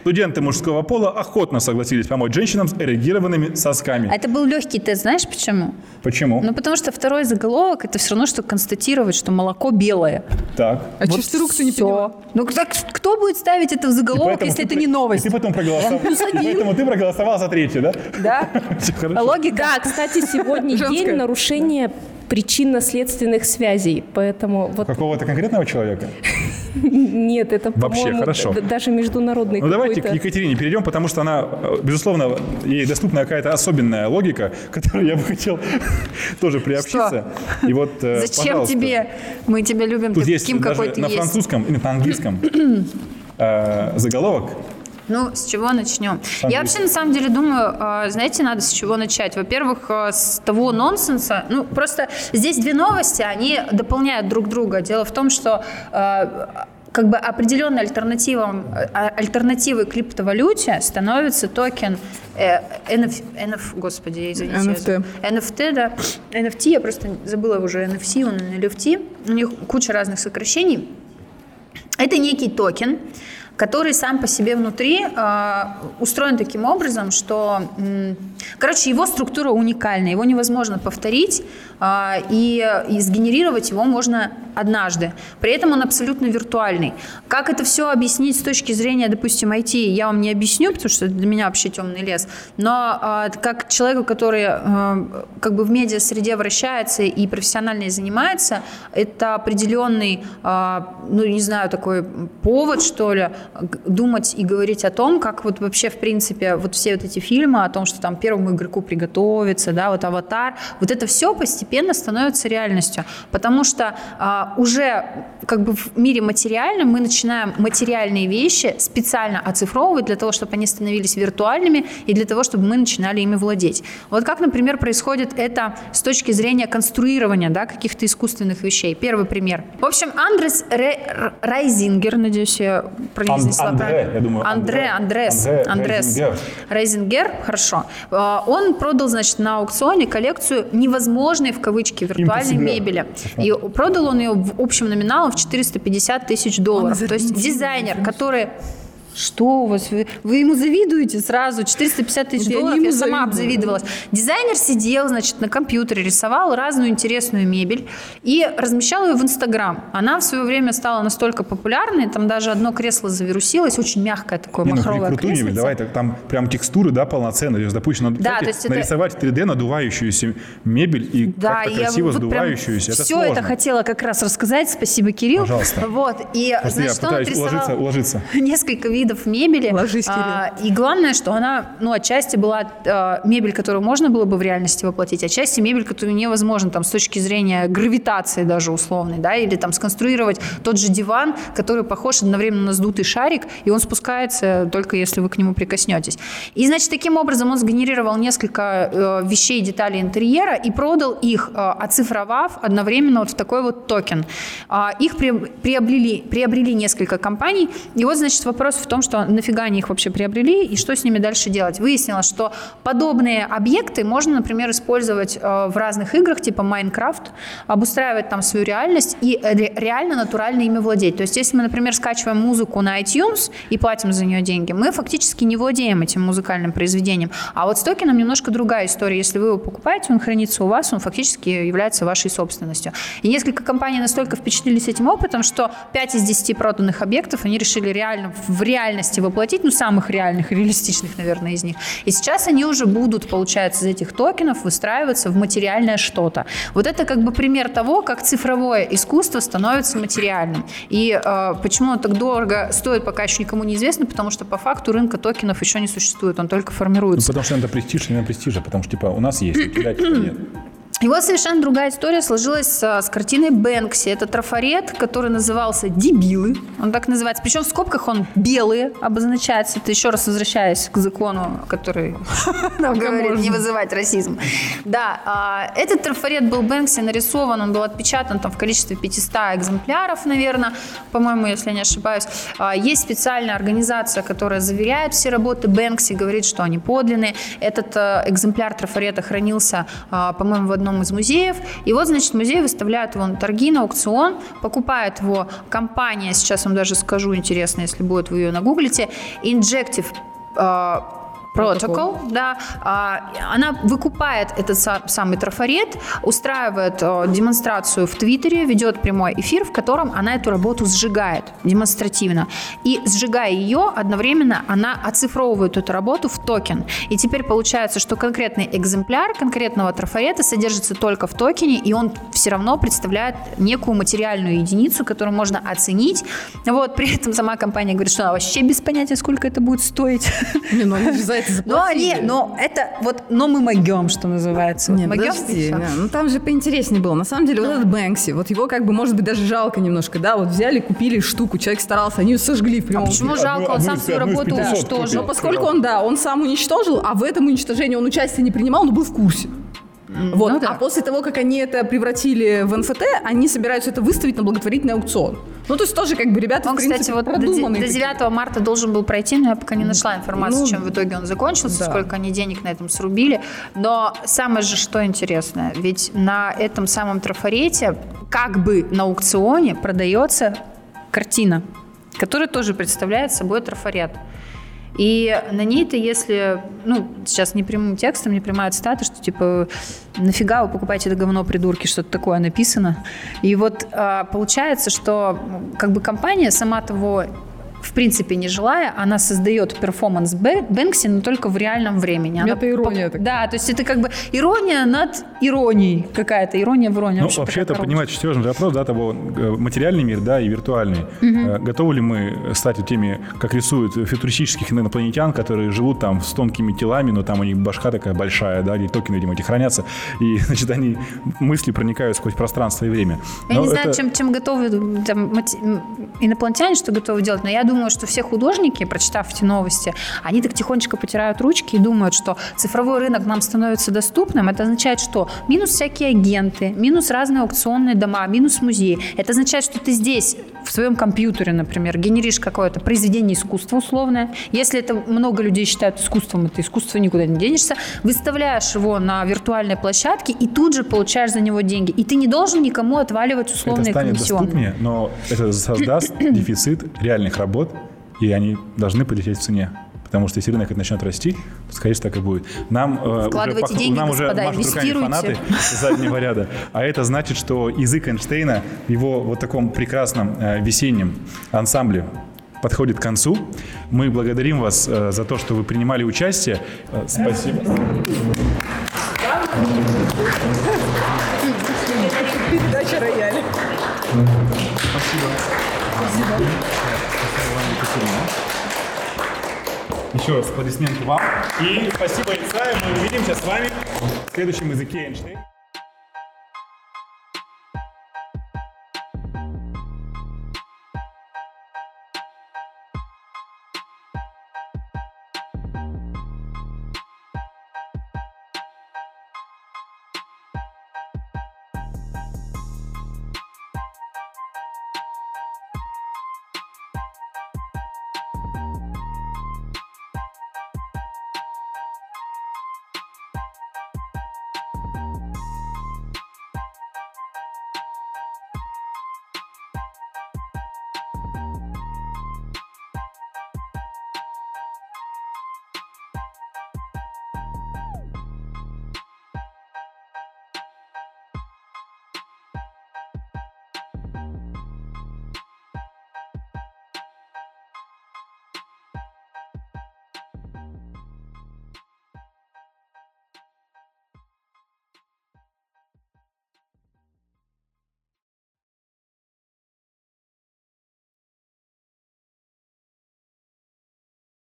Студенты мужского пола охотно согласились помочь женщинам с эрегированными сосками.
А это был легкий тест, знаешь почему?
Почему?
Ну, потому что второй заголовок – это все равно, что констатировать, что молоко белое.
так.
А чё ж ты руку-то не
всё.
подняла?
Ну, так кто будет ставить это в заголовок, если
ты
это не новость?
И ты потом проголосовал. И поэтому ты проголосовал за третью, да?
Да?
Хорошо.
Логика?
Да, кстати, сегодня день нарушения причинно-следственных связей, поэтому вот
Какого-то конкретного человека?
нет, это,
Вообще, хорошо.
даже международный
Ну давайте к
какой-то.
Екатерине перейдем, потому что она, э, безусловно, ей доступна какая-то особенная логика, к которой я бы хотел тоже приобщиться. И вот, э,
Зачем
пожалуйста.
тебе? Мы тебя любим
Тут есть
таким, какой
даже
ты
на
есть.
французском или на английском э, заголовок.
Ну, с чего начнем?
Сам
Я вообще, на самом деле, думаю, э, знаете, надо с чего начать. Во-первых, э, с того нонсенса. Ну, просто здесь две новости, они дополняют друг друга. Дело в том, что э, как бы определенной альтернативом, э, альтернативой криптовалюте становится токен э, NF, NF, господи, я извините.
NFT.
забыла. NFT, да. NFT, я просто забыла уже NFC, он NFT. У них куча разных сокращений. Это некий токен, который сам по себе внутри э, устроен таким образом, что, м, короче, его структура уникальна, его невозможно повторить, э, и, и сгенерировать его можно однажды. При этом он абсолютно виртуальный. Как это все объяснить с точки зрения, допустим, IT, я вам не объясню, потому что для меня вообще темный лес, но э, как человеку, который э, как бы в медиа-среде вращается и профессионально занимается, это определенный, э, ну, не знаю, такой повод, что ли, думать и говорить о том, как вот вообще, в принципе, вот все вот эти фильмы о том, что там первому игроку приготовиться, да, вот «Аватар», вот это все постепенно становится реальностью, потому что а, уже как бы в мире материальном мы начинаем материальные вещи специально оцифровывать для того, чтобы они становились виртуальными и для того, чтобы мы начинали ими владеть. Вот как, например, происходит это с точки зрения конструирования да, каких-то искусственных вещей. Первый пример. В общем, Андрес Ре- Райзингер, надеюсь, я
Ан- Андре, я думаю,
Андре,
Андре.
Андрес,
Андре
Андрес.
Райзингер.
Райзингер, хорошо. Э, Он продал, значит, на аукционе коллекцию невозможной, в кавычки, виртуальной мебели. И продал он ее в общем номиналом в 450 тысяч долларов. То есть дизайнер, который... Что у вас? Вы, вы ему завидуете сразу? 450 тысяч
Я не
долларов,
ему
я сама
завидую.
обзавидовалась. Дизайнер сидел, значит, на компьютере, рисовал разную интересную мебель и размещал ее в Инстаграм. Она в свое время стала настолько популярной, там даже одно кресло завирусилось, очень мягкое такое
Не, ну
махровое
мебель,
кресло.
давай, так, там прям текстуры, да, полноценные. То есть, допустим, надо,
Да,
кстати,
то есть это-
нарисовать в 3D надувающуюся мебель и
Да,
как-то
я
красиво
вот
сдувающуюся. это
все
сложно.
это хотела как раз рассказать. Спасибо, Кирилл.
Пожалуйста.
Вот. И,
Просто я
значит, он
пытаюсь
отрисовал
уложиться, уложиться.
несколько видов мебели.
Ложись,
А, и главное, что она, ну, отчасти была а, мебель, которую можно было бы в реальности воплотить, отчасти мебель, которую невозможно там с точки зрения гравитации даже условной, да, или там сконструировать тот же диван, который похож одновременно на сдутый шарик, и он спускается только если вы к нему прикоснетесь. И, значит, таким образом он сгенерировал несколько э, вещей, деталей интерьера и продал их, э, оцифровав одновременно вот в такой вот токен. А, Их приоб- приобрели, приобрели несколько компаний. И вот, значит, вопрос в том, что нафига они их вообще приобрели и что с ними дальше делать. Выяснилось, что подобные объекты можно, например, использовать э, в разных играх, типа Майнкрафт, обустраивать там свою реальность и ре- реально натурально ими владеть. То есть, если мы, например, скачиваем музыку на iTunes и платим за нее деньги, мы фактически не владеем этим музыкальным произведением. А вот с токеном немножко другая история. Если вы его покупаете, он хранится у вас, он фактически является вашей собственностью. И несколько компаний настолько впечатлились этим опытом, что 5 из 10 проданных объектов они решили реально в реальном реальности воплотить, ну, самых реальных, реалистичных, наверное, из них. И сейчас они уже будут, получается, из этих токенов выстраиваться в материальное что-то. Вот это как бы пример того, как цифровое искусство становится материальным. И э, почему оно так дорого стоит, пока еще никому не известно, потому что по факту рынка токенов еще не существует, он только формируется.
Ну, потому что это престиж, не на престиже, потому что, типа, у нас есть, у тебя нет.
И вот совершенно другая история сложилась с, с картиной Бэнкси. Это трафарет, который назывался «Дебилы». Он так называется. Причем в скобках он «белые» обозначается. Это еще раз возвращаясь к закону, который нам говорит не вызывать расизм. Да, а, этот трафарет был Бэнкси нарисован, он был отпечатан там в количестве 500 экземпляров, наверное, по-моему, если я не ошибаюсь. А, есть специальная организация, которая заверяет все работы Бэнкси, говорит, что они подлинные. Этот а, экземпляр трафарета хранился, а, по-моему, в одном одном из музеев. И вот, значит, музей выставляет его на торги, на аукцион, покупает его компания, сейчас вам даже скажу, интересно, если будет, вы ее нагуглите, Injective а, Protocol, да, а, она выкупает этот самый трафарет, устраивает э, демонстрацию в Твиттере, ведет прямой эфир, в котором она эту работу сжигает демонстративно. И сжигая ее, одновременно она оцифровывает эту работу в токен. И теперь получается, что конкретный экземпляр конкретного трафарета содержится только в токене, и он все равно представляет некую материальную единицу, которую можно оценить. Вот, при этом сама компания говорит, что она вообще без понятия, сколько это будет стоить.
Не, ну за это заплатили.
Но, не, но это вот, но мы могем, что называется.
Нет, могем, подожди, да, ну там же поинтереснее было. На самом деле вот этот Бэнкси, вот его как бы, может быть, даже жалко немножко, да, вот взяли, купили штуку, человек старался, они ее сожгли в прямом.
А почему жалко? Он сам свою работу уничтожил.
Но поскольку он, да, он сам уничтожил, а в этом уничтожении он участие не принимал, но был в курсе. Вот. Ну, да. А после того, как они это превратили в НФТ, они собираются это выставить на благотворительный аукцион. Ну, то есть тоже как бы ребята,
он, в принципе, кстати, вот до, до 9 марта должен был пройти, но я пока не нашла информацию, ну, чем в итоге он закончился, да. сколько они денег на этом срубили. Но самое же что интересное, ведь на этом самом трафарете, как бы на аукционе, продается картина, которая тоже представляет собой трафарет. И на ней-то, если, ну, сейчас не прямым текстом, не прямая цитата, что типа, нафига вы покупаете это говно, придурки, что-то такое написано. И вот а, получается, что как бы компания сама того в принципе, не желая, она создает перформанс Бэнкси, но только в реальном времени. Она
это ирония.
По... Да, то есть это как бы ирония над иронией какая-то, ирония в иронии.
Ну, вообще, вообще это, понимаете, серьезный вопрос, да, того, э, материальный мир, да, и виртуальный. Угу. Готовы ли мы стать теми, как рисуют футуристических инопланетян, которые живут там с тонкими телами, но там у них башка такая большая, да, где токены, видимо, эти хранятся, и, значит, они мысли проникают сквозь пространство и время.
Я но не знаю, чем, чем готовы там, инопланетяне, что готовы делать, но я думаю, думаю, что все художники, прочитав эти новости, они так тихонечко потирают ручки и думают, что цифровой рынок нам становится доступным. Это означает, что минус всякие агенты, минус разные аукционные дома, минус музеи. Это означает, что ты здесь в своем компьютере, например, генеришь какое-то произведение искусства условное. Если это много людей считают искусством, это искусство никуда не денешься. Выставляешь его на виртуальной площадке и тут же получаешь за него деньги. И ты не должен никому отваливать условные
это станет комиссионные. доступнее, но это создаст дефицит реальных работ год, и они должны полететь в цене. Потому что если рынок начнет расти, то, скорее всего, так и будет. Нам
э, уже, пох... деньги,
нам
господа,
уже машут руками фанаты заднего ряда. А это значит, что язык Эйнштейна в его вот таком прекрасном э, весеннем ансамбле подходит к концу. Мы благодарим вас э, за то, что вы принимали участие. Э, спасибо.
Передача рояль.
Спасибо. Спасибо. Еще раз аплодисменты вам. И спасибо, Исайя. Мы увидимся с вами в следующем языке Эйнштейн.